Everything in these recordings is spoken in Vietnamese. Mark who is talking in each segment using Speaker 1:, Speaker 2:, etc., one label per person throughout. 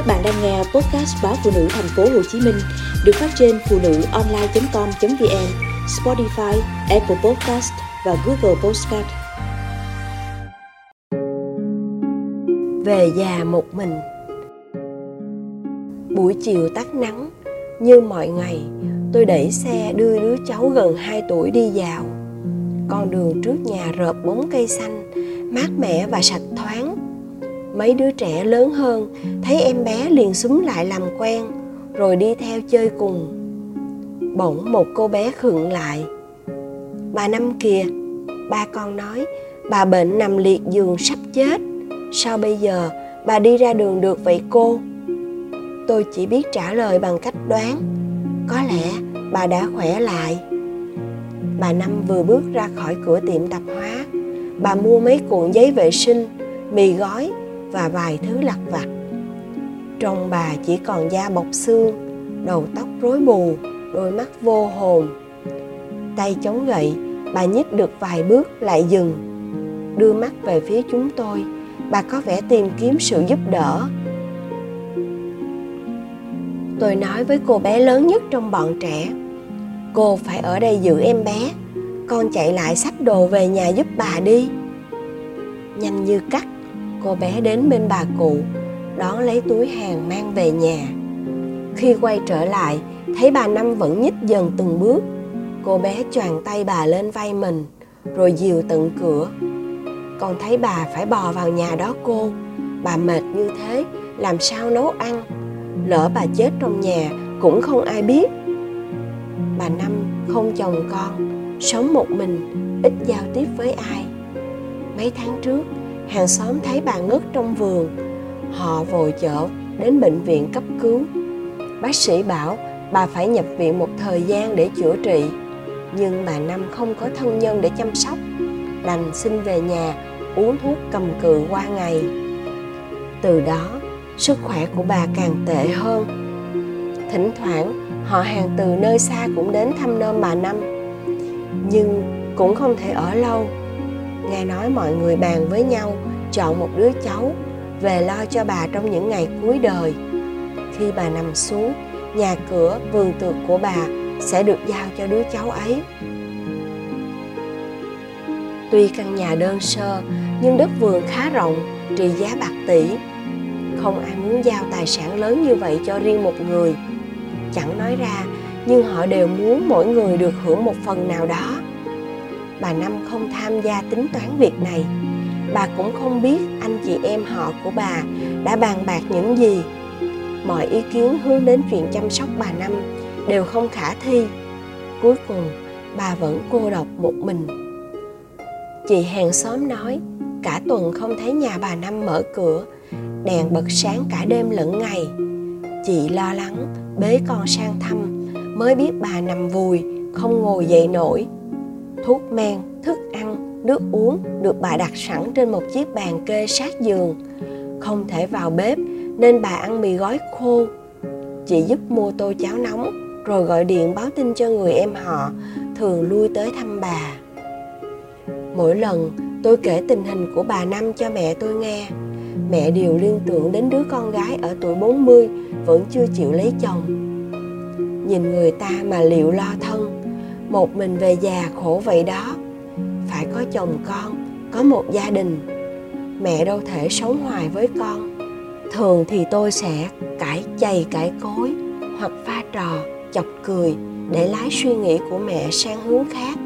Speaker 1: Các bạn đang nghe podcast báo phụ nữ thành phố Hồ Chí Minh được phát trên phụ nữ online.com.vn, Spotify, Apple Podcast và Google Podcast.
Speaker 2: Về già một mình Buổi chiều tắt nắng, như mọi ngày, tôi đẩy xe đưa đứa cháu gần 2 tuổi đi dạo. Con đường trước nhà rợp bóng cây xanh, mát mẻ và sạch thoáng mấy đứa trẻ lớn hơn thấy em bé liền súng lại làm quen, rồi đi theo chơi cùng. Bỗng một cô bé khựng lại. Bà năm kìa, ba con nói, bà bệnh nằm liệt giường sắp chết. Sao bây giờ bà đi ra đường được vậy cô? Tôi chỉ biết trả lời bằng cách đoán, có lẽ bà đã khỏe lại. Bà năm vừa bước ra khỏi cửa tiệm tạp hóa, bà mua mấy cuộn giấy vệ sinh, mì gói và vài thứ lặt vặt. Trong bà chỉ còn da bọc xương, đầu tóc rối bù, đôi mắt vô hồn. Tay chống gậy, bà nhích được vài bước lại dừng. Đưa mắt về phía chúng tôi, bà có vẻ tìm kiếm sự giúp đỡ. Tôi nói với cô bé lớn nhất trong bọn trẻ, cô phải ở đây giữ em bé, con chạy lại xách đồ về nhà giúp bà đi. Nhanh như cắt cô bé đến bên bà cụ, đón lấy túi hàng mang về nhà. Khi quay trở lại, thấy bà năm vẫn nhích dần từng bước. Cô bé choàng tay bà lên vai mình, rồi dìu tận cửa. Còn thấy bà phải bò vào nhà đó cô, bà mệt như thế, làm sao nấu ăn? Lỡ bà chết trong nhà, cũng không ai biết. Bà năm không chồng con, sống một mình, ít giao tiếp với ai. Mấy tháng trước hàng xóm thấy bà ngất trong vườn, họ vội chở đến bệnh viện cấp cứu. Bác sĩ bảo bà phải nhập viện một thời gian để chữa trị, nhưng bà năm không có thân nhân để chăm sóc, đành xin về nhà uống thuốc cầm cự qua ngày. Từ đó, sức khỏe của bà càng tệ hơn. Thỉnh thoảng, họ hàng từ nơi xa cũng đến thăm nom bà năm, nhưng cũng không thể ở lâu. Nghe nói mọi người bàn với nhau chọn một đứa cháu về lo cho bà trong những ngày cuối đời. Khi bà nằm xuống, nhà cửa, vườn tược của bà sẽ được giao cho đứa cháu ấy. Tuy căn nhà đơn sơ, nhưng đất vườn khá rộng, trị giá bạc tỷ. Không ai muốn giao tài sản lớn như vậy cho riêng một người. Chẳng nói ra, nhưng họ đều muốn mỗi người được hưởng một phần nào đó. Bà năm không tham gia tính toán việc này bà cũng không biết anh chị em họ của bà đã bàn bạc những gì. Mọi ý kiến hướng đến chuyện chăm sóc bà năm đều không khả thi. Cuối cùng, bà vẫn cô độc một mình. Chị hàng xóm nói, cả tuần không thấy nhà bà năm mở cửa, đèn bật sáng cả đêm lẫn ngày. Chị lo lắng, bế con sang thăm, mới biết bà nằm vùi không ngồi dậy nổi. Thuốc men nước uống được bà đặt sẵn trên một chiếc bàn kê sát giường. Không thể vào bếp, nên bà ăn mì gói khô. Chị giúp mua tô cháo nóng, rồi gọi điện báo tin cho người em họ, thường lui tới thăm bà. Mỗi lần, tôi kể tình hình của bà Năm cho mẹ tôi nghe. Mẹ đều liên tưởng đến đứa con gái ở tuổi 40 vẫn chưa chịu lấy chồng. Nhìn người ta mà liệu lo thân, một mình về già khổ vậy đó phải có chồng con, có một gia đình. Mẹ đâu thể sống hoài với con. Thường thì tôi sẽ cãi chày cãi cối hoặc pha trò, chọc cười để lái suy nghĩ của mẹ sang hướng khác.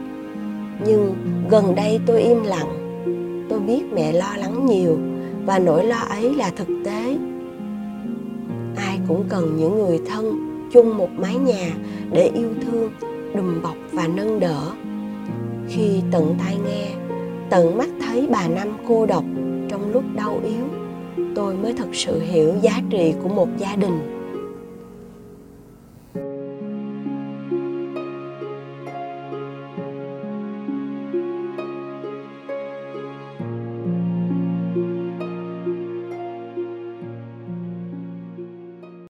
Speaker 2: Nhưng gần đây tôi im lặng. Tôi biết mẹ lo lắng nhiều và nỗi lo ấy là thực tế. Ai cũng cần những người thân chung một mái nhà để yêu thương, đùm bọc và nâng đỡ khi tận tai nghe, tận mắt thấy bà năm cô độc trong lúc đau yếu, tôi mới thật sự hiểu giá trị của một gia đình.